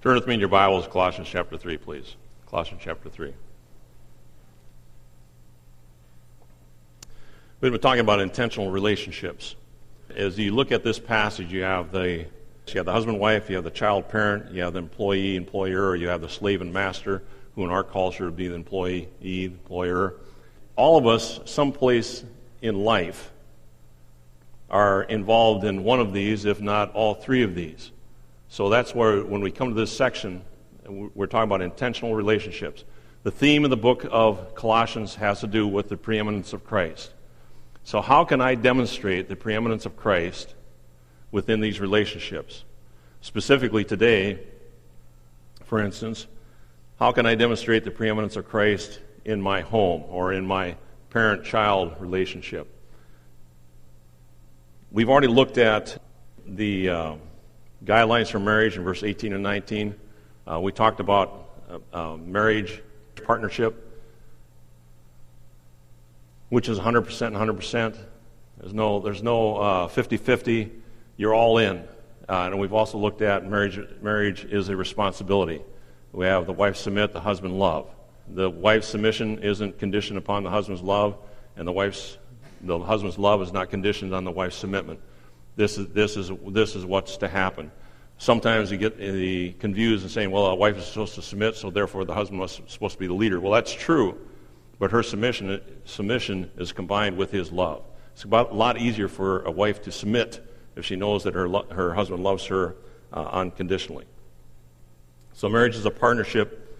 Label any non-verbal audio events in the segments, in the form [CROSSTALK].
Turn with me in your Bibles, Colossians chapter 3, please. Colossians chapter 3. We've been talking about intentional relationships. As you look at this passage, you have the you have the husband wife, you have the child parent, you have the employee employer, or you have the slave and master, who in our culture would be the employee employer. All of us, someplace in life, are involved in one of these, if not all three of these. So that's where, when we come to this section, we're talking about intentional relationships. The theme of the book of Colossians has to do with the preeminence of Christ. So, how can I demonstrate the preeminence of Christ within these relationships? Specifically today, for instance, how can I demonstrate the preeminence of Christ in my home or in my parent child relationship? We've already looked at the uh, guidelines for marriage in verse 18 and 19. Uh, we talked about uh, uh marriage partnership, which is 100% and 100%. There's no, there's no 50 uh, 50. You're all in. Uh, and we've also looked at marriage, marriage is a responsibility. We have the wife submit, the husband love. The wife's submission isn't conditioned upon the husband's love, and the wife's the husband's love is not conditioned on the wife's submitment. This is this is this is what's to happen. Sometimes you get the confused and saying, "Well, a wife is supposed to submit, so therefore the husband was supposed to be the leader." Well, that's true, but her submission submission is combined with his love. It's about a lot easier for a wife to submit if she knows that her, her husband loves her uh, unconditionally. So marriage is a partnership,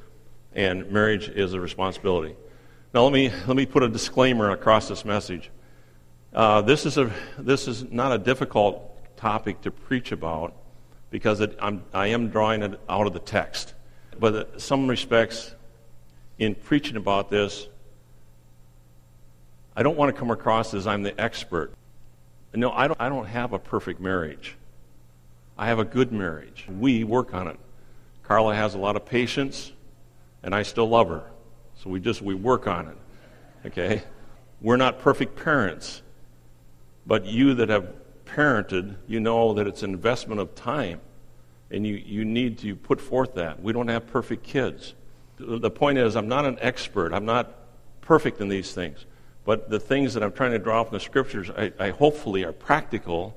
and marriage is a responsibility. Now, let me, let me put a disclaimer across this message. Uh, this, is a, this is not a difficult topic to preach about because it, I'm, I am drawing it out of the text. But in some respects, in preaching about this, I don't want to come across as I'm the expert. No, I don't, I don't have a perfect marriage. I have a good marriage. We work on it. Carla has a lot of patience, and I still love her. So we just we work on it. Okay? We're not perfect parents. But you that have parented, you know that it's an investment of time. And you, you need to put forth that. We don't have perfect kids. The point is, I'm not an expert. I'm not perfect in these things. But the things that I'm trying to draw from the scriptures, I, I hopefully are practical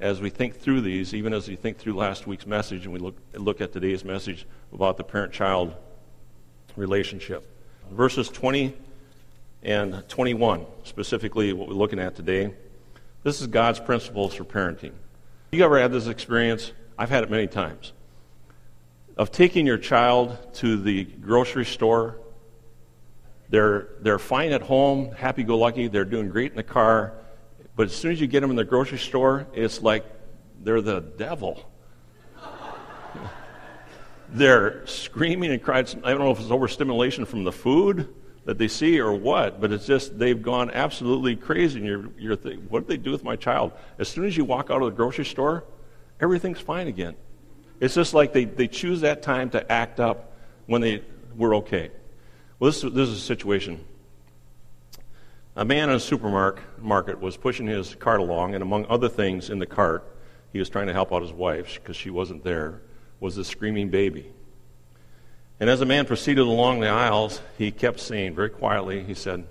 as we think through these, even as we think through last week's message and we look, look at today's message about the parent child relationship. Verses 20 and 21, specifically what we're looking at today. This is God's principles for parenting. You ever had this experience? I've had it many times. Of taking your child to the grocery store they're, they're fine at home, happy go lucky, they're doing great in the car, but as soon as you get them in the grocery store, it's like they're the devil. [LAUGHS] they're screaming and crying. I don't know if it's overstimulation from the food that they see or what, but it's just they've gone absolutely crazy. And you're, you're thinking, what did they do with my child? As soon as you walk out of the grocery store, everything's fine again. It's just like they, they choose that time to act up when they were okay. Well, this, this is a situation. A man in a supermarket was pushing his cart along, and among other things in the cart, he was trying to help out his wife because she wasn't there, was a screaming baby. And as the man proceeded along the aisles, he kept saying very quietly, he said,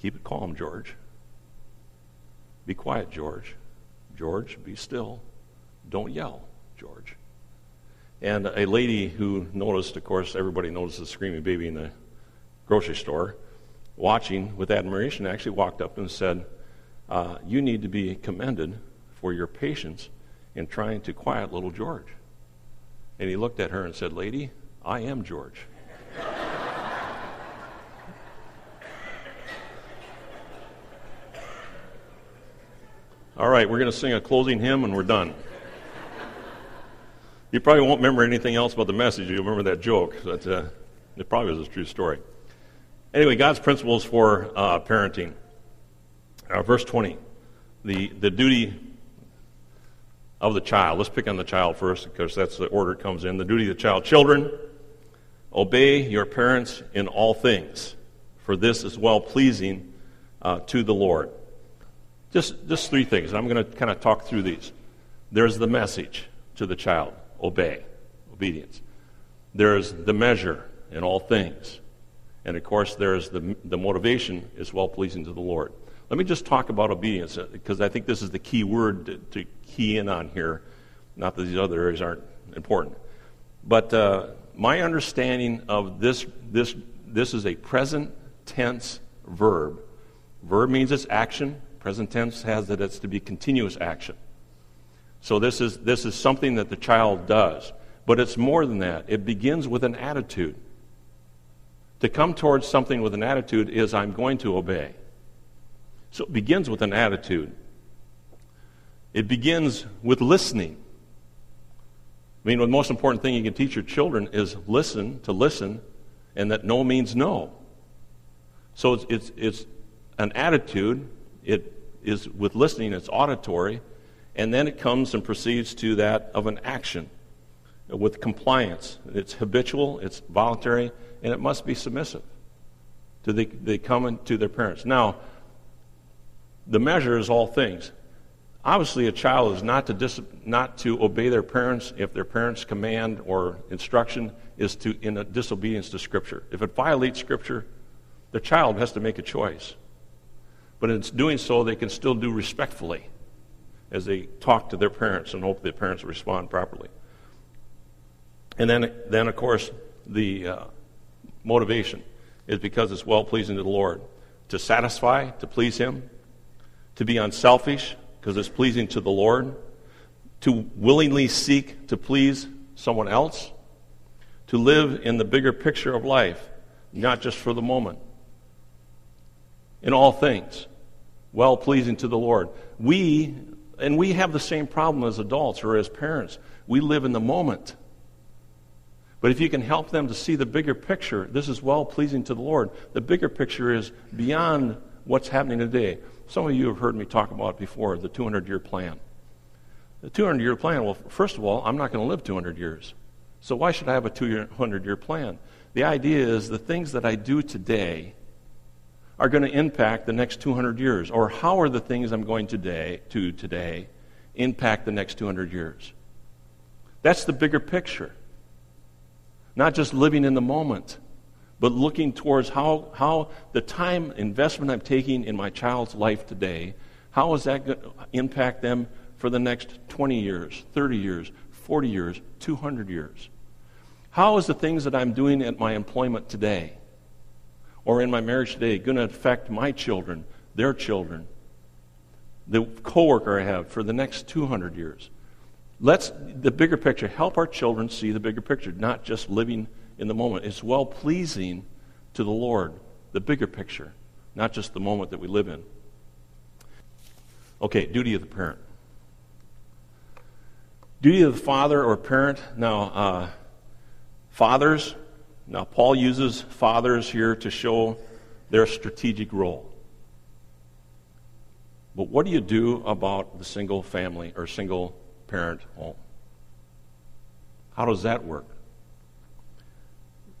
Keep it calm, George. Be quiet, George. George, be still. Don't yell, George. And a lady who noticed, of course, everybody noticed the screaming baby in the grocery store, watching with admiration, actually walked up and said, uh, You need to be commended for your patience in trying to quiet little George. And he looked at her and said, Lady, I am George. All right, we're going to sing a closing hymn and we're done. You probably won't remember anything else about the message. You'll remember that joke. But, uh, it probably was a true story. Anyway, God's principles for uh, parenting. Uh, verse 20. The, the duty of the child. Let's pick on the child first because that's the order it comes in. The duty of the child. Children, obey your parents in all things, for this is well pleasing uh, to the Lord. Just, just three things. I'm going to kind of talk through these. There's the message to the child obey. obedience. There's the measure in all things. And of course, there's the, the motivation is well pleasing to the Lord. Let me just talk about obedience because I think this is the key word to, to, key in on here. Not that these other areas aren't important. But uh, my understanding of this, this, this is a present tense verb. Verb means it's action. Present tense has that it's to be continuous action. So this is, this is something that the child does. But it's more than that. It begins with an attitude. To come towards something with an attitude is, I'm going to obey. So it begins with an attitude. It begins with listening. I mean, the most important thing you can teach your children is listen, to listen, and that no means no. So it's, it's, it's an attitude. It is with listening, it's auditory, and then it comes and proceeds to that of an action with compliance. It's habitual, it's voluntary, and it must be submissive to the, the coming to their parents. Now, the measure is all things. Obviously, a child is not to, dis- not to obey their parents if their parents' command or instruction is to in disobedience to Scripture. If it violates Scripture, the child has to make a choice. But in doing so, they can still do respectfully as they talk to their parents and hope the parents respond properly. And then, then of course, the uh, motivation is because it's well pleasing to the Lord to satisfy, to please Him, to be unselfish because it's pleasing to the Lord, to willingly seek to please someone else, to live in the bigger picture of life, not just for the moment. In all things, well pleasing to the Lord. We, and we have the same problem as adults or as parents, we live in the moment. But if you can help them to see the bigger picture, this is well pleasing to the Lord. The bigger picture is beyond what's happening today. Some of you have heard me talk about before the 200 year plan. The 200 year plan, well, first of all, I'm not going to live 200 years. So why should I have a 200 year plan? The idea is the things that I do today are going to impact the next 200 years. Or how are the things I'm going today, to today impact the next 200 years? That's the bigger picture. Not just living in the moment, but looking towards how, how the time investment I'm taking in my child's life today, how is that going to impact them for the next 20 years, 30 years, 40 years, 200 years? How is the things that I'm doing at my employment today or in my marriage today going to affect my children, their children, the coworker I have for the next 200 years? Let's, the bigger picture, help our children see the bigger picture, not just living in the moment. It's well pleasing to the Lord, the bigger picture, not just the moment that we live in. Okay, duty of the parent. Duty of the father or parent. Now, uh, fathers, now Paul uses fathers here to show their strategic role. But what do you do about the single family or single parent home. How does that work?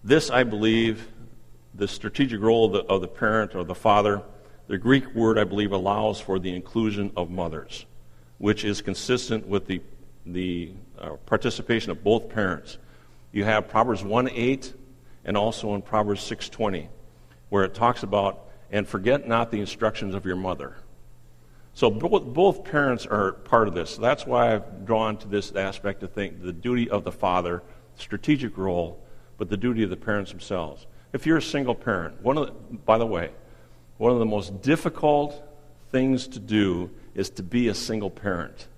This, I believe, the strategic role of the, of the, parent or the father, the Greek word, I believe, allows for the inclusion of mothers, which is consistent with the, the uh, participation of both parents. You have Proverbs 1 8 and also in Proverbs 6.20, where it talks about, and forget not the instructions of your mother. So both, both parents are part of this. That's why I've drawn to this aspect to think the duty of the father, strategic role, but the duty of the parents themselves. If you're a single parent, one of the, by the way, one of the most difficult things to do is to be a single parent.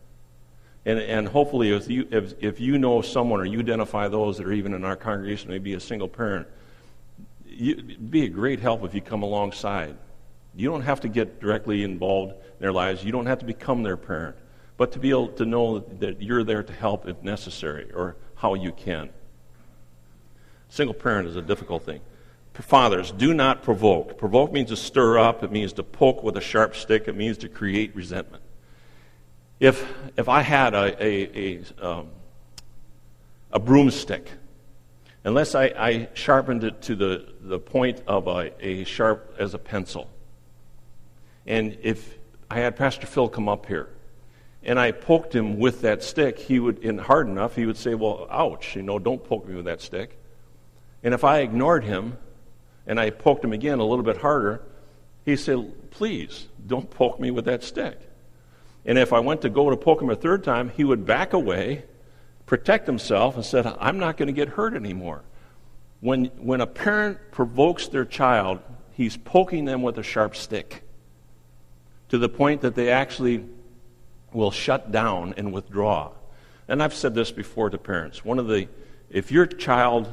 And, and hopefully, if you, if, if you know someone or you identify those that are even in our congregation, maybe a single parent, you, it'd be a great help if you come alongside you don't have to get directly involved in their lives. You don't have to become their parent. But to be able to know that you're there to help if necessary or how you can. Single parent is a difficult thing. Fathers, do not provoke. Provoke means to stir up, it means to poke with a sharp stick, it means to create resentment. If, if I had a, a, a, um, a broomstick, unless I, I, sharpened it to the, the point of a, a sharp as a pencil, and if I had Pastor Phil come up here, and I poked him with that stick, he would, in hard enough, he would say, Well, ouch, you know, don't poke me with that stick. And if I ignored him and I poked him again a little bit harder, he said, Please, don't poke me with that stick. And if I went to go to poke him a third time, he would back away, protect himself, and said, I'm not going to get hurt anymore. When, when a parent provokes their child, he's poking them with a sharp stick to the point that they actually will shut down and withdraw. And I've said this before to parents. One of the, if your child,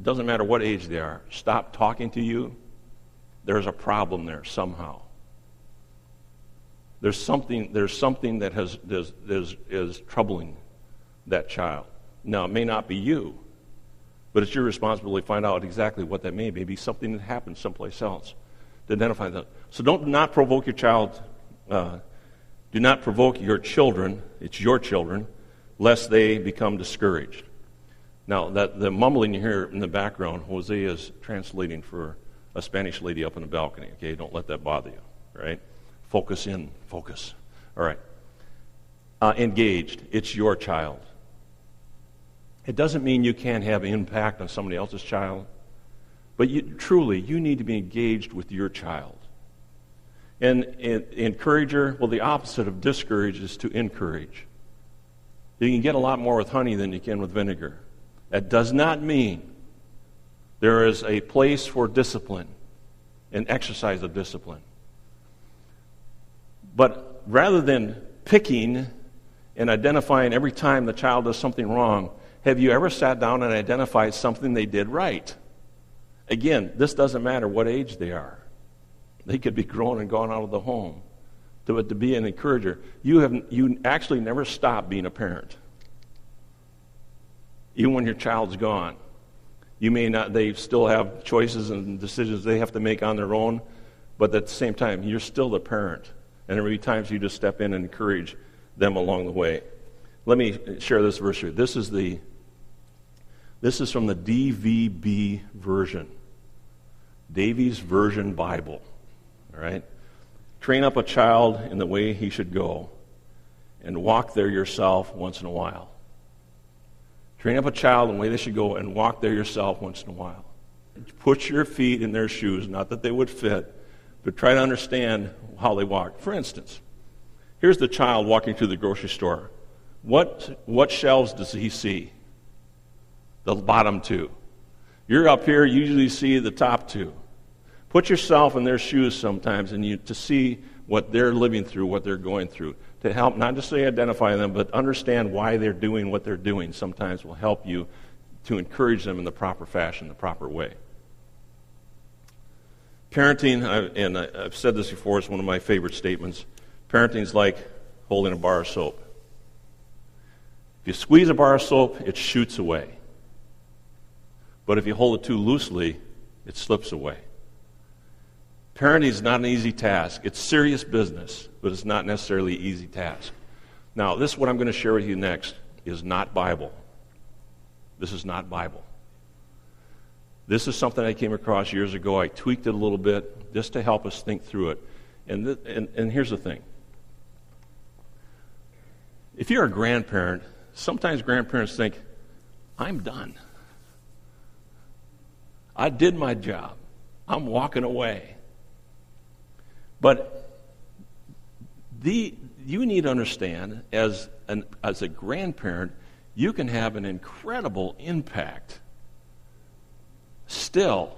doesn't matter what age they are, stop talking to you, there's a problem there somehow. There's something, there's something that has, is, is, troubling that child. Now, it may not be you, but it's your responsibility to find out exactly what that may be. Maybe something that happened someplace else to identify that. So don't not provoke your child. Uh, do not provoke your children. It's your children, lest they become discouraged. Now, that the mumbling you hear in the background, Jose is translating for a Spanish lady up on the balcony. Okay, don't let that bother you. Right? Focus in. Focus. All right. Uh, engaged. It's your child. It doesn't mean you can't have impact on somebody else's child, but you, truly, you need to be engaged with your child. And, and encourager, well, the opposite of discourage is to encourage. You can get a lot more with honey than you can with vinegar. That does not mean there is a place for discipline, an exercise of discipline. But rather than picking and identifying every time the child does something wrong, have you ever sat down and identified something they did right? Again, this doesn't matter what age they are. They could be grown and gone out of the home. To, to be an encourager, you, have, you actually never stop being a parent. Even when your child's gone. You may not, they still have choices and decisions they have to make on their own, but at the same time, you're still the parent. And there will be times you just step in and encourage them along the way. Let me share this verse here. This is the this is from the DVB version, Davies Version Bible. All right? Train up a child in the way he should go and walk there yourself once in a while. Train up a child in the way they should go and walk there yourself once in a while. Put your feet in their shoes, not that they would fit, but try to understand how they walk. For instance, here's the child walking through the grocery store. What, what shelves does he see? the bottom two. You're up here, you usually see the top two. Put yourself in their shoes sometimes and you to see what they're living through, what they're going through. To help not just say identify them, but understand why they're doing what they're doing sometimes will help you to encourage them in the proper fashion, the proper way. Parenting, and I've said this before, it's one of my favorite statements. Parenting is like holding a bar of soap. If you squeeze a bar of soap, it shoots away. But if you hold it too loosely, it slips away. Parenting is not an easy task. It's serious business, but it's not necessarily an easy task. Now, this, what I'm going to share with you next, is not Bible. This is not Bible. This is something I came across years ago. I tweaked it a little bit just to help us think through it. And, th- and, and here's the thing if you're a grandparent, sometimes grandparents think, I'm done. I did my job. I'm walking away. But the, you need to understand, as, an, as a grandparent, you can have an incredible impact still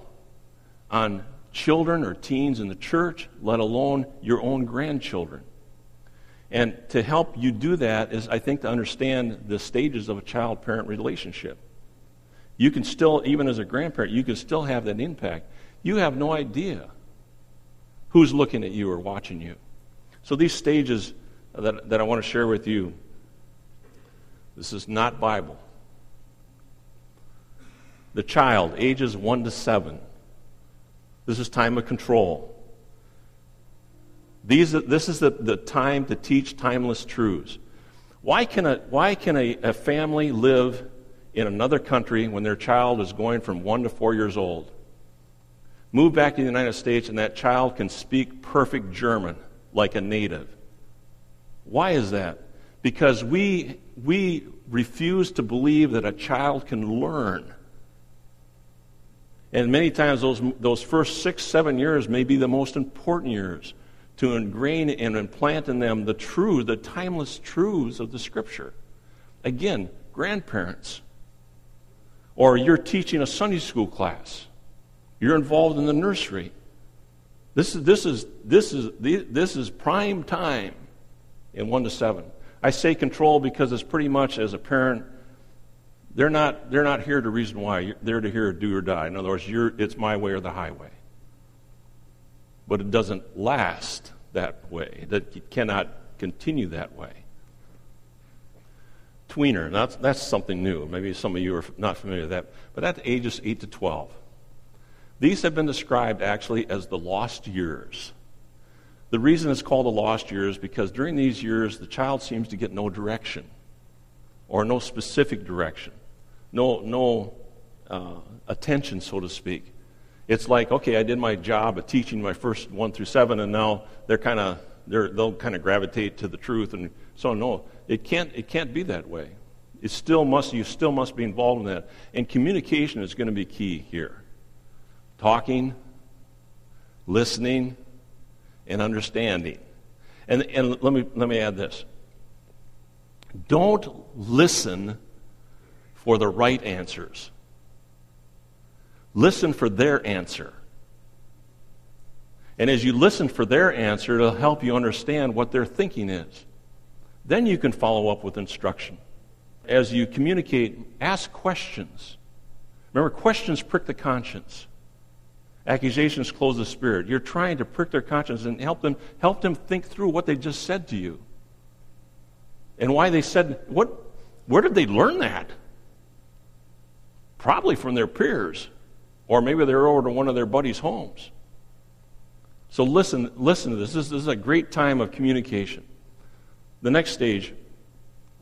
on children or teens in the church, let alone your own grandchildren. And to help you do that is, I think, to understand the stages of a child parent relationship. You can still, even as a grandparent, you can still have that impact. You have no idea who's looking at you or watching you. So, these stages that, that I want to share with you, this is not Bible. The child, ages 1 to 7, this is time of control. These, this is the, the time to teach timeless truths. Why can a, why can a, a family live in another country when their child is going from one to four years old. Move back to the United States, and that child can speak perfect German like a native. Why is that? because we, we refuse to believe that a child can learn. And many times, those, those first six, seven years may be the most important years to ingrain and implant in them the true, the timeless truths of the Scripture. Again, grandparents, or you're teaching a Sunday school class, you're involved in the nursery. This is, this is, this is, this is prime time in 1 to 7. I say control because it's pretty much as a parent, they're not, they're not here to reason why. They're to hear do or die. In other words, it's my way or the highway. But it doesn't last that way. That cannot continue that way. Tweener, that's, that's something new. Maybe some of you are not familiar with that. But that's ages 8 to 12. These have been described actually as the lost years. The reason it's called the lost years is because during these years, the child seems to get no direction or no specific direction, no, no uh, attention, so to speak. It's like, okay, I did my job of teaching my first one through seven, and now they're kind of they'll kind of gravitate to the truth, and so no, it can't it can't be that way. It still must you still must be involved in that, and communication is going to be key here. Talking, listening, and understanding. And, and let, me, let me add this don't listen for the right answers, listen for their answer. And as you listen for their answer, it'll help you understand what their thinking is. Then you can follow up with instruction. As you communicate, ask questions. Remember, questions prick the conscience. Accusations close the spirit. You're trying to prick their conscience and help them, help them think through what they just said to you. And why they said, what, where did they learn that? Probably from their peers. Or maybe they're over to one of their buddies' homes. So listen, listen to this. this. This is a great time of communication. The next stage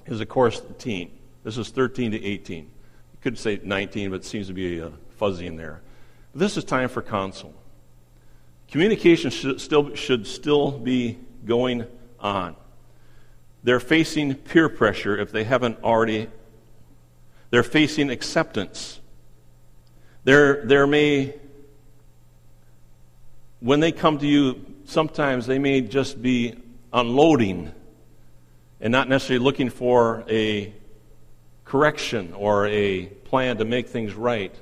is, of course, the teen. This is 13 to 18. You could say 19, but it seems to be a fuzzy in there. This is time for counsel. Communication should still, should still be going on. They're facing peer pressure if they haven't already. They're facing acceptance. There, there may, when they come to you, sometimes they may just be unloading and not necessarily looking for a correction or a plan to make things right.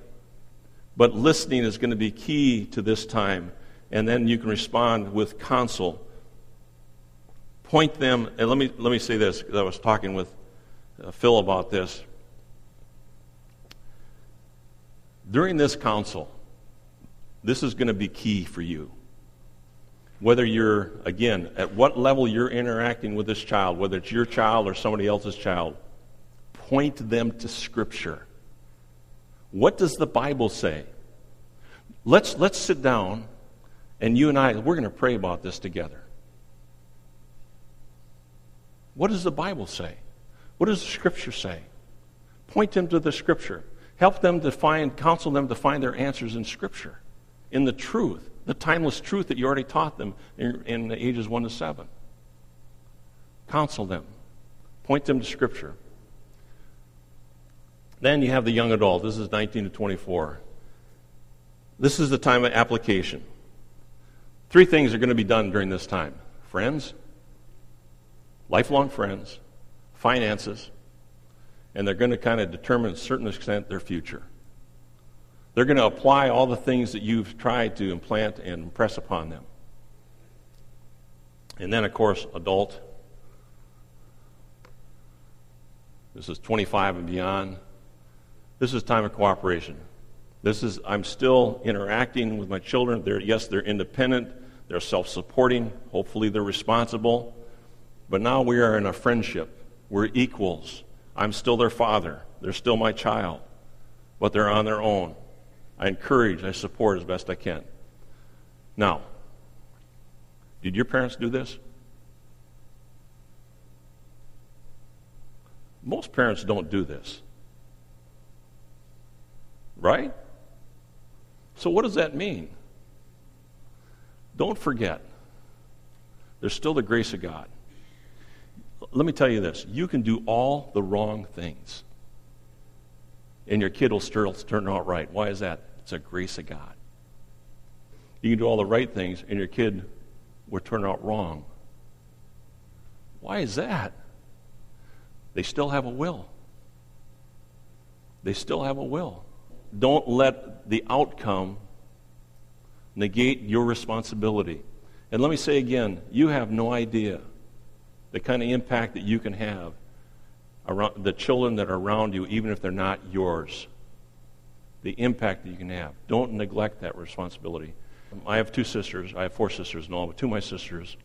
But listening is going to be key to this time. And then you can respond with counsel. Point them, and let me, let me say this, because I was talking with uh, Phil about this. During this counsel, this is going to be key for you. Whether you're, again, at what level you're interacting with this child, whether it's your child or somebody else's child, point them to Scripture. What does the Bible say? Let's, let's sit down and you and I, we're going to pray about this together. What does the Bible say? What does the Scripture say? Point them to the Scripture. Help them to find, counsel them to find their answers in Scripture, in the truth, the timeless truth that you already taught them in, in ages 1 to 7. Counsel them. Point them to Scripture. Then you have the young adult. This is 19 to 24. This is the time of application. Three things are going to be done during this time friends, lifelong friends, finances, and they're going to kind of determine to a certain extent their future. They're going to apply all the things that you've tried to implant and impress upon them. And then, of course, adult. This is 25 and beyond. This is time of cooperation. This is, I'm still interacting with my children. They're, yes, they're independent, they're self supporting, hopefully, they're responsible. But now we are in a friendship. We're equals. I'm still their father, they're still my child, but they're on their own. I encourage, I support as best I can. Now, did your parents do this? Most parents don't do this. Right? So, what does that mean? Don't forget, there's still the grace of God. let me tell you this you can do all the wrong things, and your kid will still turn out right. Why is that? It's a grace of God. You can do all the right things, and your kid will turn out wrong. Why is that? They still have a will. They still have a will. Don't let the outcome negate your responsibility. And let me say again, you have no idea the kind of impact that you can have around the children that are around you, even if they're not yours. The impact that you can have. Don't neglect that responsibility. I have two sisters. I have four sisters in all, but two of my sisters,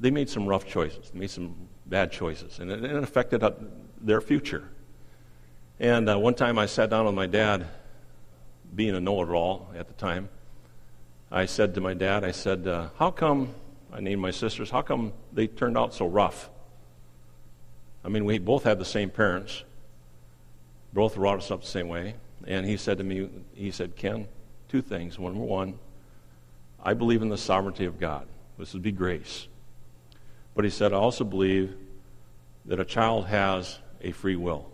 they made some rough choices. They made some bad choices, and it, affected their future. And uh, one time I sat down with my dad, being a know it all at the time. I said to my dad, I said, uh, How come, I named my sisters, how come they turned out so rough? I mean, we both had the same parents, both brought us up the same way. And he said to me, He said, Ken, two things. Number one, I believe in the sovereignty of God. This would be grace. But he said, I also believe that a child has a free will.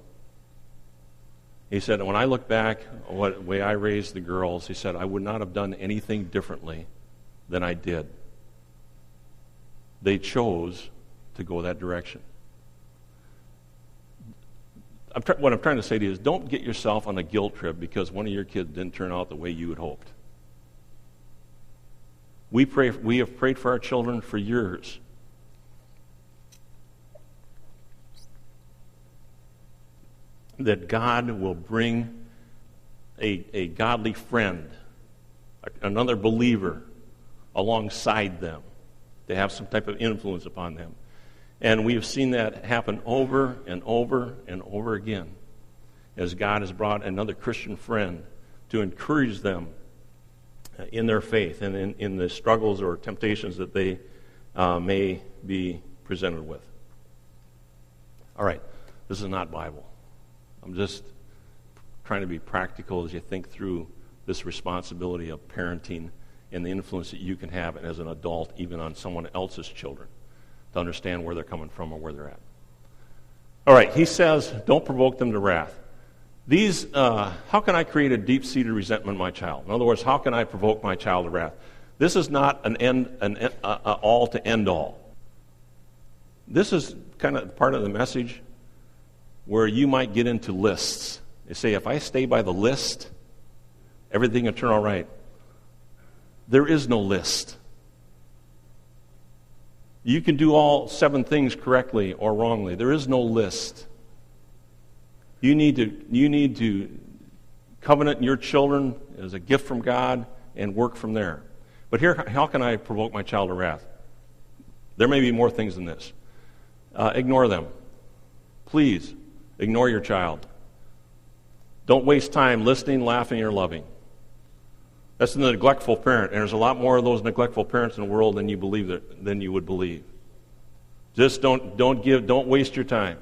He said, when I look back what the way I raised the girls, he said, I would not have done anything differently than I did. They chose to go that direction. I'm what I'm trying to say to you is don't get yourself on a guilt trip because one of your kids didn't turn out the way you had hoped. We, pray, we have prayed for our children for years. That God will bring a, a godly friend, another believer, alongside them to have some type of influence upon them. And we have seen that happen over and over and over again as God has brought another Christian friend to encourage them in their faith and in, in the struggles or temptations that they uh, may be presented with. All right, this is not Bible. I'm just trying to be practical as you think through this responsibility of parenting and the influence that you can have as an adult, even on someone else's children, to understand where they're coming from or where they're at. All right, he says, don't provoke them to wrath. These, uh, how can I create a deep seated resentment in my child? In other words, how can I provoke my child to wrath? This is not an end, an uh, uh, all to end all. This is kind of part of the message where you might get into lists. You say, if I stay by the list, everything will turn all right. There is no list. You can do all seven things correctly or wrongly. There is no list. You need to, you need to covenant your children as a gift from God and work from there. But here, how can I provoke my child to wrath? There may be more things than this. Uh, ignore them. Please, Ignore your child. Don't waste time listening, laughing, or loving. That's the neglectful parent, and there's a lot more of those neglectful parents in the world than you believe that, than you would believe. Just don't don't give don't waste your time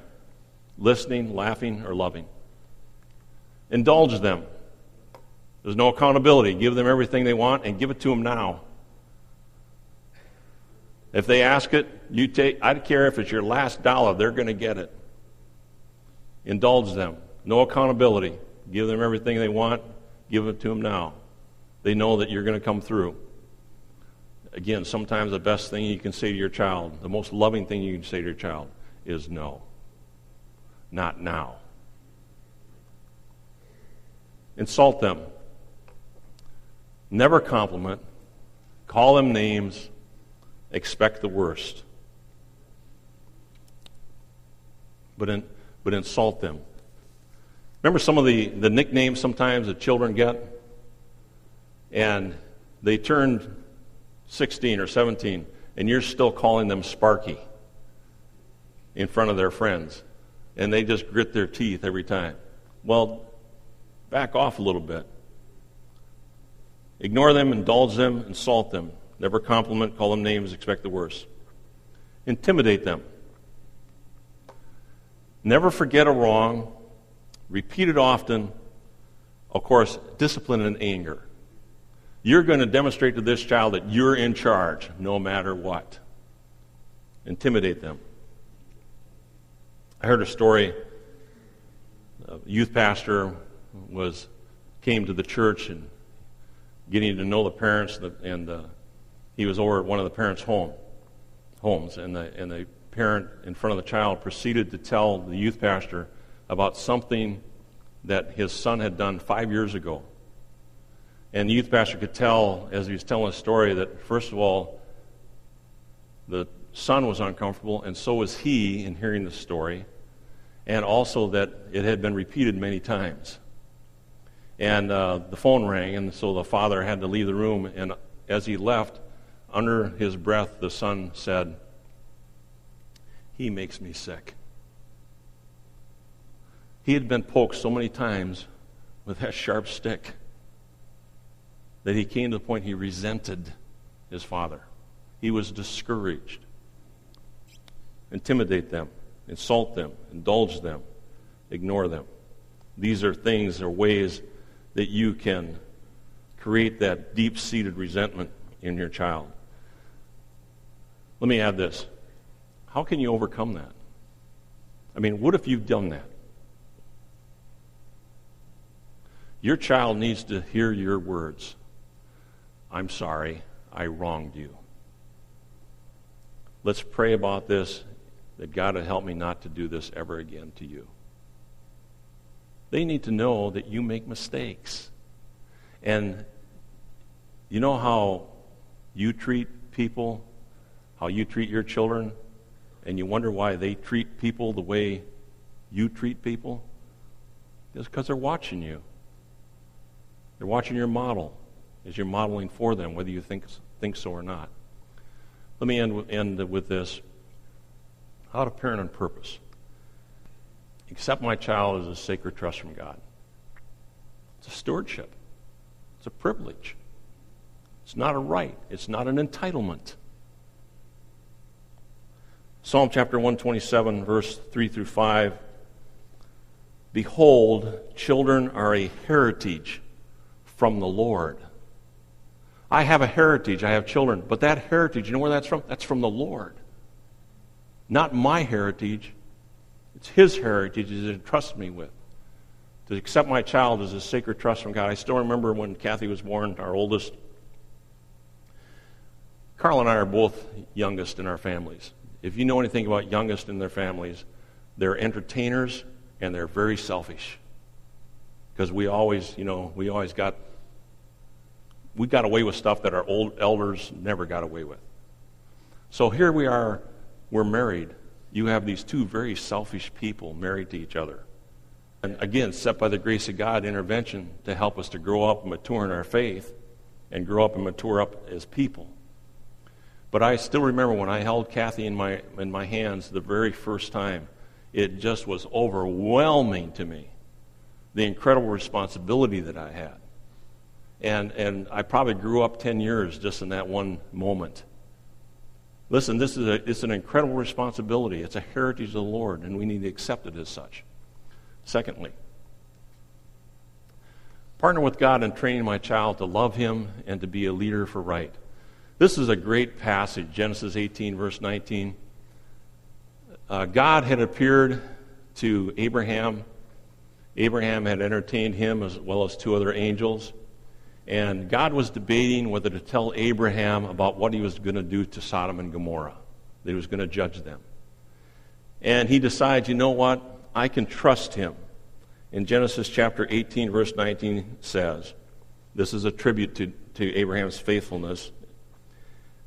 listening, laughing, or loving. Indulge them. There's no accountability. Give them everything they want and give it to them now. If they ask it, you take I don't care if it's your last dollar, they're going to get it. Indulge them. No accountability. Give them everything they want. Give it to them now. They know that you're going to come through. Again, sometimes the best thing you can say to your child, the most loving thing you can say to your child, is no. Not now. Insult them. Never compliment. Call them names. Expect the worst. But in but insult them. Remember some of the, the nicknames sometimes that children get? And they turned 16 or 17, and you're still calling them Sparky in front of their friends. And they just grit their teeth every time. Well, back off a little bit. Ignore them, indulge them, insult them. Never compliment, call them names, expect the worst. Intimidate them. Never forget a wrong. Repeat it often. Of course, discipline and anger. You're going to demonstrate to this child that you're in charge no matter what. Intimidate them. I heard a story. A youth pastor was came to the church and getting to know the parents, and uh, he was over at one of the parents' home homes, and the and the parent in front of the child proceeded to tell the youth pastor about something that his son had done five years ago. And the youth pastor could tell as he was telling the story that first of all, the son was uncomfortable, and so was he in hearing the story, and also that it had been repeated many times. And uh, the phone rang, and so the father had to leave the room. And as he left, under his breath, the son said, He makes me sick. He had been poked so many times with that sharp stick that he came to the point he resented his father. He was discouraged intimidate them, insult them, indulge them, ignore them. These are things or ways that you can create that deep seated resentment in your child. Let me add this. How can you overcome that? I mean, what if you've done that? Your child needs to hear your words I'm sorry, I wronged you. Let's pray about this that God would help me not to do this ever again to you. They need to know that you make mistakes. And you know how you treat people, how you treat your children, and you wonder why they treat people the way you treat people? It's because they're watching you. They're watching your model as you're modeling for them, whether you think, think so or not. Let me end, end with this. How to parent on purpose. Accept my child as a sacred trust from God. It's a stewardship, it's a privilege. It's not a right, it's not an entitlement. Psalm chapter 127, verse 3 through 5. Behold, children are a heritage from the Lord. I have a heritage, I have children, but that heritage, you know where that's from? That's from the Lord. Not my heritage, it's His heritage He's entrusted me with. To accept my child as a sacred trust from God. I still remember when Kathy was born, our oldest. Carla and I are both youngest in our families. If you know anything about youngest in their families, they're entertainers and they're very selfish. Because we always, you know, we always got we got away with stuff that our old elders never got away with. So here we are we're married, you have these two very selfish people married to each other. And again, set by the grace of God, intervention to help us to grow up and mature in our faith and grow up and mature up as people. But I still remember when I held Kathy in my, in my hands the very first time, it just was overwhelming to me the incredible responsibility that I had. And, and I probably grew up 10 years just in that one moment. Listen, this is a, it's an incredible responsibility. It's a heritage of the Lord, and we need to accept it as such. Secondly, partner with God in training my child to love Him and to be a leader for right. This is a great passage, Genesis 18, verse 19. Uh, God had appeared to Abraham. Abraham had entertained him as well as two other angels. And God was debating whether to tell Abraham about what he was going to do to Sodom and Gomorrah, that he was going to judge them. And he decides, you know what? I can trust him. In Genesis chapter 18, verse 19 says, this is a tribute to, to Abraham's faithfulness.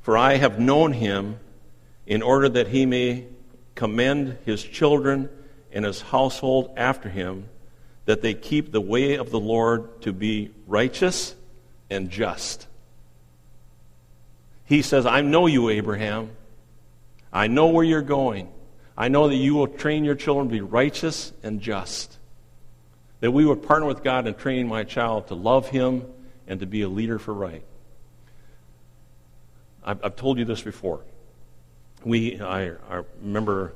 For I have known him in order that he may commend his children and his household after him, that they keep the way of the Lord to be righteous and just. He says, I know you, Abraham. I know where you're going. I know that you will train your children to be righteous and just. That we would partner with God in training my child to love Him and to be a leader for right. I've, I've told you this before. We, I, I, remember,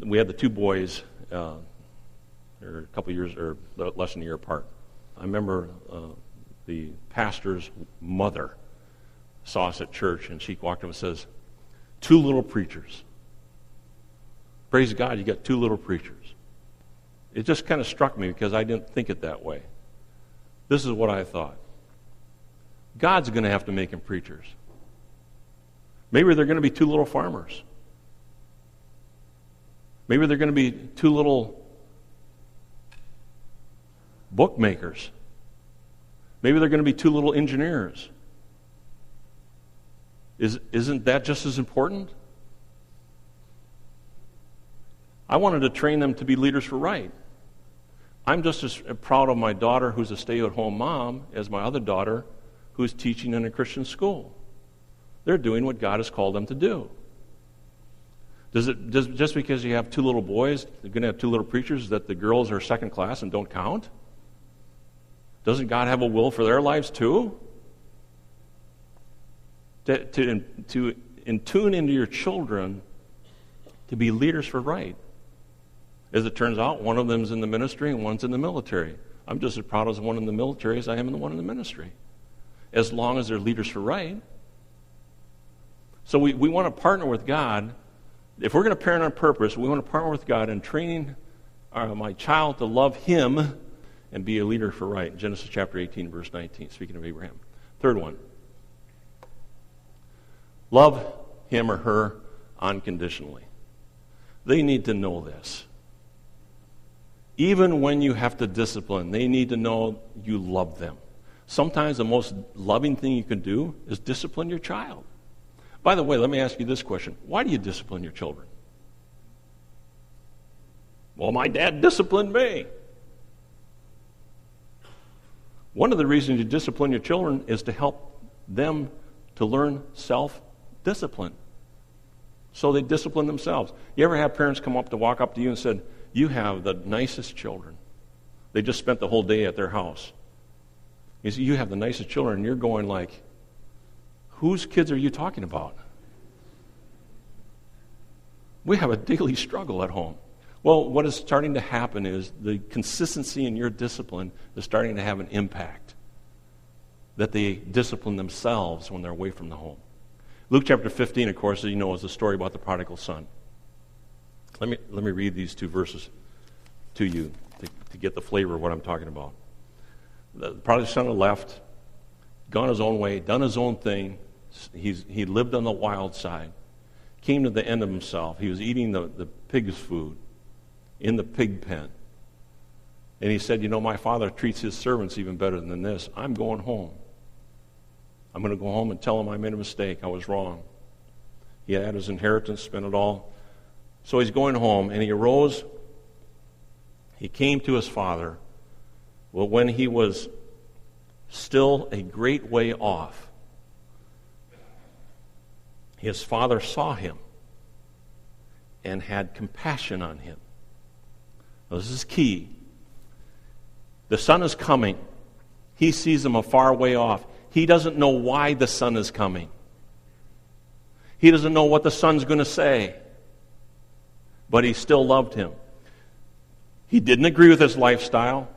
we had the two boys, uh, they're a couple years or less than a year apart. I remember uh, the pastor's mother saw us at church, and she walked up and says, Two little preachers. Praise God, you got two little preachers. It just kind of struck me because I didn't think it that way. This is what I thought God's going to have to make them preachers. Maybe they're going to be two little farmers. Maybe they're going to be two little bookmakers. Maybe they're going to be two little engineers. Is, isn't that just as important? I wanted to train them to be leaders for right. I'm just as proud of my daughter who's a stay at home mom as my other daughter who's teaching in a Christian school. They're doing what God has called them to do. Does it, does, just because you have two little boys, you're going to have two little preachers, that the girls are second class and don't count? Doesn't God have a will for their lives too? To, to, to in tune into your children to be leaders for right. As it turns out, one of them's in the ministry and one's in the military. I'm just as proud as the one in the military as I am in the one in the ministry. As long as they're leaders for right. So we, we want to partner with God. If we're going to parent on purpose, we want to partner with God in training our, uh, my child to love Him and be a leader for right. Genesis chapter 18, verse 19, speaking of Abraham. Third one love him or her unconditionally. They need to know this. Even when you have to discipline, they need to know you love them. Sometimes the most loving thing you can do is discipline your child. By the way, let me ask you this question Why do you discipline your children? Well, my dad disciplined me. One of the reasons you discipline your children is to help them to learn self discipline. So they discipline themselves. You ever have parents come up to walk up to you and said, You have the nicest children. They just spent the whole day at their house. You see, you have the nicest children, and you're going like, Whose kids are you talking about? We have a daily [LAUGHS] struggle at home. Well, what is starting to happen is the consistency in your discipline is starting to have an impact. That they discipline themselves when they're away from the home. Luke chapter 15, of course, as you know, is the story about the prodigal son. Let me, let me read these two verses to you to, to get the flavor of what I'm talking about. The prodigal son left, gone his own way, done his own thing. He's, he lived on the wild side, came to the end of himself. He was eating the, the pig's food in the pig pen. And he said, You know, my father treats his servants even better than this. I'm going home. I'm going to go home and tell him I made a mistake. I was wrong. He had his inheritance, spent it all. So he's going home, and he arose. He came to his father. Well, when he was still a great way off, his father saw him and had compassion on him. Now, this is key. The son is coming. He sees him a far way off. He doesn't know why the son is coming. He doesn't know what the son's going to say. But he still loved him. He didn't agree with his lifestyle.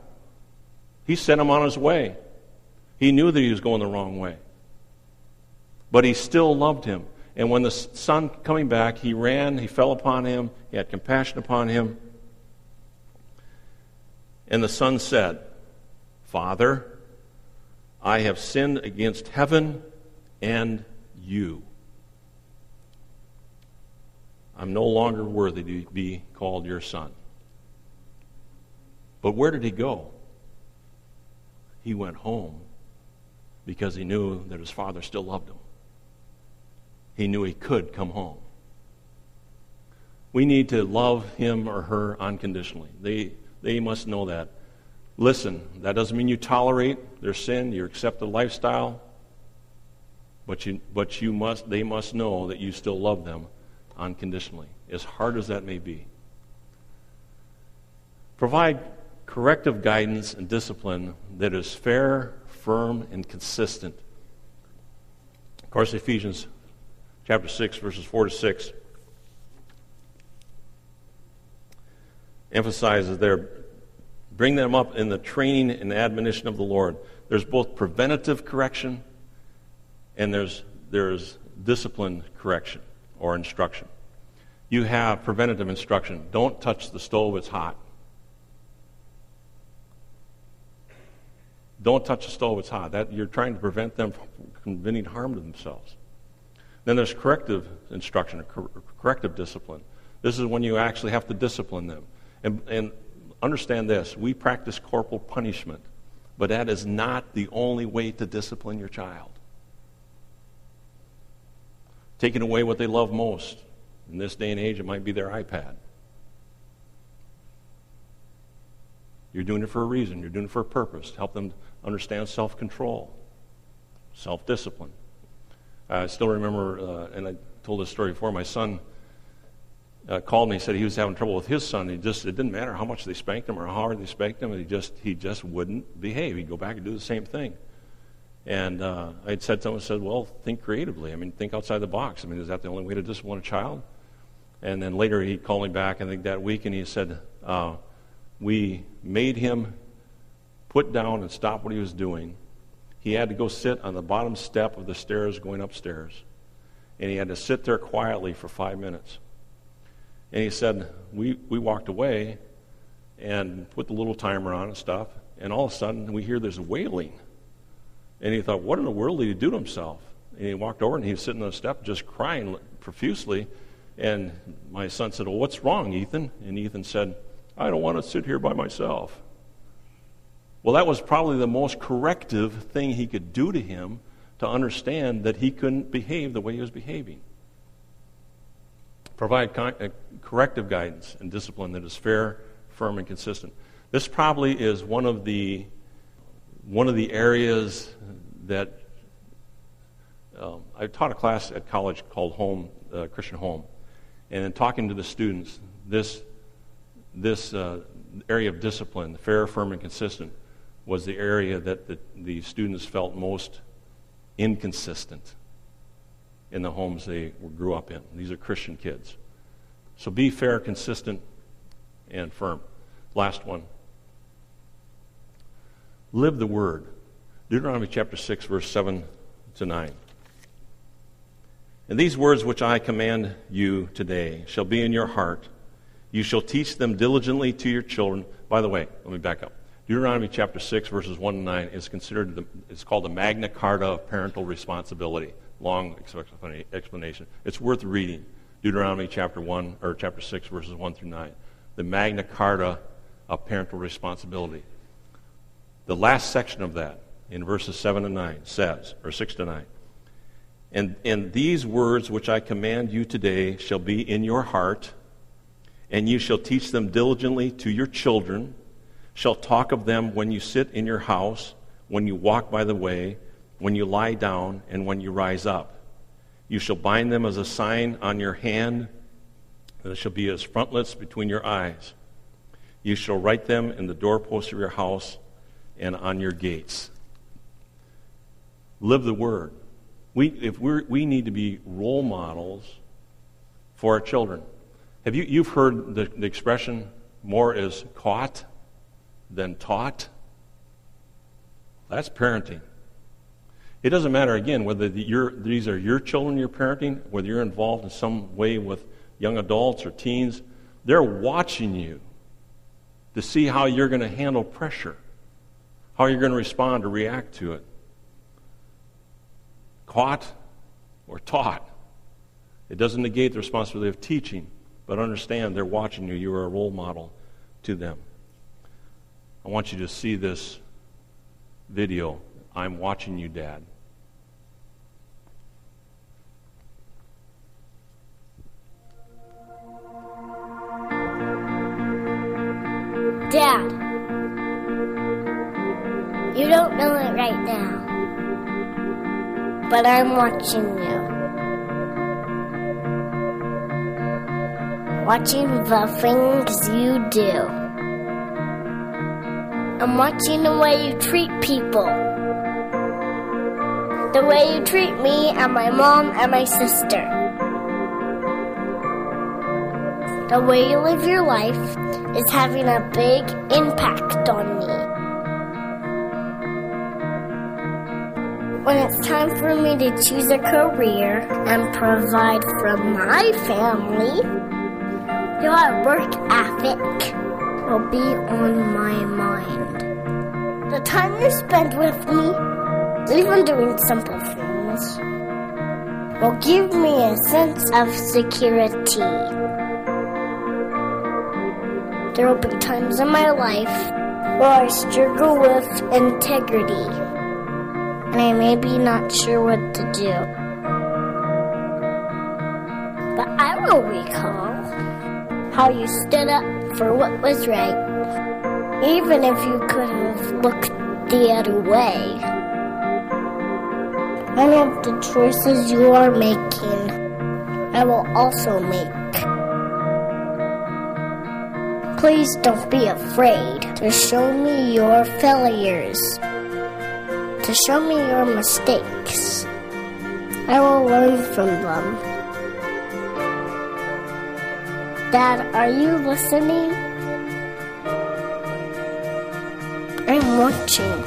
He sent him on his way. He knew that he was going the wrong way. But he still loved him. And when the son coming back, he ran, he fell upon him, he had compassion upon him. And the son said, Father, I have sinned against heaven and you. I'm no longer worthy to be called your son. But where did he go? He went home because he knew that his father still loved him. He knew he could come home. We need to love him or her unconditionally. They, they must know that. Listen, that doesn't mean you tolerate their sin, you accept the lifestyle, but you, but you must, they must know that you still love them unconditionally, as hard as that may be. Provide corrective guidance and discipline that is fair, firm, and consistent. Of course, Ephesians chapter 6, verses 4 to 6 emphasizes there bring them up in the training and admonition of the Lord. There's both preventative correction and there's, there's discipline correction or instruction. You have preventative instruction. Don't touch the stove, it's hot. Don't touch the stove, it's hot. That, you're trying to prevent them from committing harm to themselves. Then there's corrective instruction, or corrective discipline. This is when you actually have to discipline them. And, and understand this we practice corporal punishment, but that is not the only way to discipline your child. Taking away what they love most. In this day and age, it might be their iPad. You're doing it for a reason, you're doing it for a purpose. Help them understand self control, self discipline. I still remember, uh, and I told this story before, my son uh, called me and said he was having trouble with his son. He just, it didn't matter how much they spanked him or how hard they spanked him, he just, he just wouldn't behave. He'd go back and do the same thing. And uh, I had said to him, I said, well, think creatively. I mean, think outside the box. I mean, is that the only way to discipline a child? And then later he called me back, I think that week, and he said, uh, we made him put down and stop what he was doing. He had to go sit on the bottom step of the stairs going upstairs. And he had to sit there quietly for five minutes. And he said, we, we walked away and put the little timer on and stuff. And all of a sudden, we hear this wailing. And he thought, what in the world did he do to himself? And he walked over and he was sitting on the step just crying profusely. And my son said, Well, what's wrong, Ethan? And Ethan said, I don't want to sit here by myself. Well, that was probably the most corrective thing he could do to him to understand that he couldn't behave the way he was behaving. Provide uh, corrective guidance and discipline that is fair, firm, and consistent. This probably is one of the one of the areas that um, I taught a class at college called Home uh, Christian Home, and in talking to the students, this this uh, area of discipline, fair, firm, and consistent, was the area that the, the students felt most inconsistent in the homes they grew up in. These are Christian kids. So be fair, consistent, and firm. Last one. Live the word. Deuteronomy chapter 6, verse 7 to 9. And these words which I command you today shall be in your heart. You shall teach them diligently to your children. By the way, let me back up. Deuteronomy chapter 6, verses 1 to 9 is considered, the, it's called the Magna Carta of parental responsibility. Long explanation. It's worth reading. Deuteronomy chapter 1, or chapter 6, verses 1 through 9. The Magna Carta of parental responsibility. The last section of that, in verses 7 and 9, says, or 6 to 9, and, and these words which I command you today shall be in your heart, and you shall teach them diligently to your children shall talk of them when you sit in your house, when you walk by the way, when you lie down, and when you rise up. You shall bind them as a sign on your hand, and it shall be as frontlets between your eyes. You shall write them in the doorposts of your house and on your gates. Live the word. We, if we're, we need to be role models for our children. Have you, you've heard the, the expression, more is caught than taught. That's parenting. It doesn't matter, again, whether the, these are your children you're parenting, whether you're involved in some way with young adults or teens. They're watching you to see how you're going to handle pressure, how you're going to respond or react to it. Caught or taught. It doesn't negate the responsibility of teaching, but understand they're watching you. You are a role model to them. I want you to see this video. I'm watching you, Dad. Dad, you don't know it right now, but I'm watching you. Watching the things you do. I'm watching the way you treat people. The way you treat me and my mom and my sister. The way you live your life is having a big impact on me. When it's time for me to choose a career and provide for my family, Your work ethic will be on my mind. The time you spend with me, even doing simple things, will give me a sense of security. There will be times in my life where I struggle with integrity, and I may be not sure what to do. But I will recall how you stood up for what was right, even if you could have looked the other way. Many of the choices you are making, I will also make. Please don't be afraid to show me your failures, to show me your mistakes. I will learn from them. Dad, are you listening? I'm watching.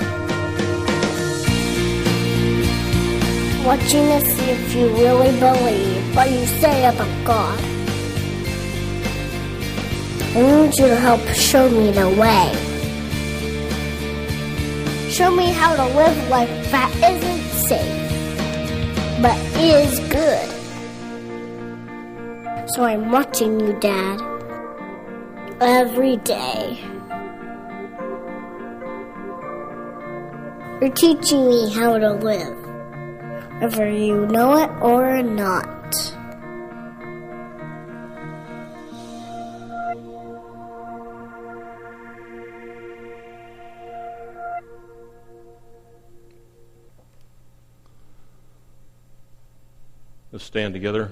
Watching to see if you really believe what you say about God. I need you to help show me the way. Show me how to live life that isn't safe, but is good. So I'm watching you, Dad, every day. You're teaching me how to live, whether you know it or not. Let's stand together.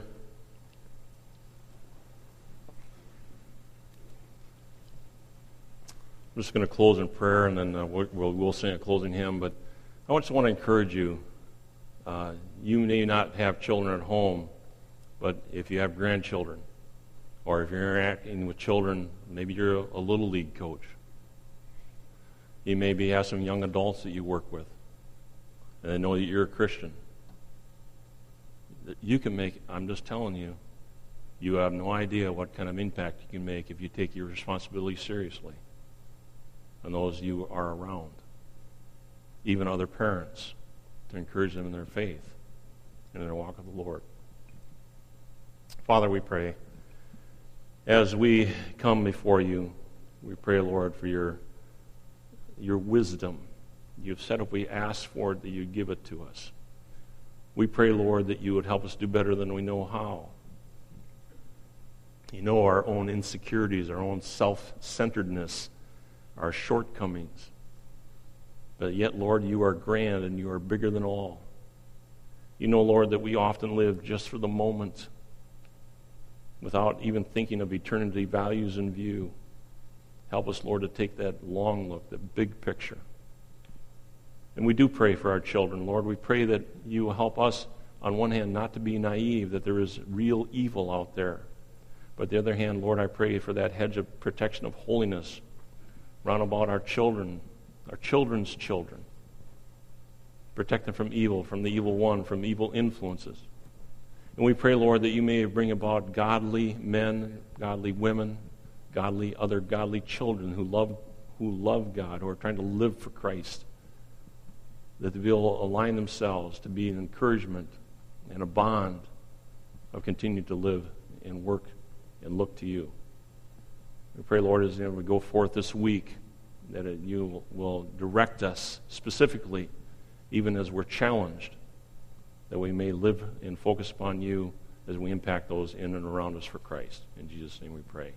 I'm just going to close in prayer and then uh, we'll, we'll, sing a closing hymn. But I just want to encourage you. Uh, you may not have children at home, but if you have grandchildren, or if you're interacting with children, maybe you're a, a little league coach. You maybe have some young adults that you work with, and they know that you're a Christian. You can make, I'm just telling you, you have no idea what kind of impact you can make if you take your responsibility seriously and those you are around, even other parents, to encourage them in their faith and in their walk with the Lord. Father, we pray as we come before you, we pray, Lord, for your, your wisdom. You've said if we ask for it, that you'd give it to us. We pray, Lord, that you would help us do better than we know how. You know our own insecurities, our own self centeredness our shortcomings. But yet, Lord, you are grand and you are bigger than all. You know, Lord, that we often live just for the moment without even thinking of eternity values in view. Help us, Lord, to take that long look, that big picture. And we do pray for our children, Lord. We pray that you will help us, on one hand, not to be naive, that there is real evil out there. But the other hand, Lord, I pray for that hedge of protection of holiness round about our children, our children's children. Protect them from evil, from the evil one, from evil influences. And we pray, Lord, that you may bring about godly men, godly women, godly other godly children who love who love God, who are trying to live for Christ. That they will align themselves to be an encouragement and a bond of continuing to live and work and look to you. We pray, Lord, as we go forth this week, that it, you will direct us specifically, even as we're challenged, that we may live and focus upon you as we impact those in and around us for Christ. In Jesus' name we pray.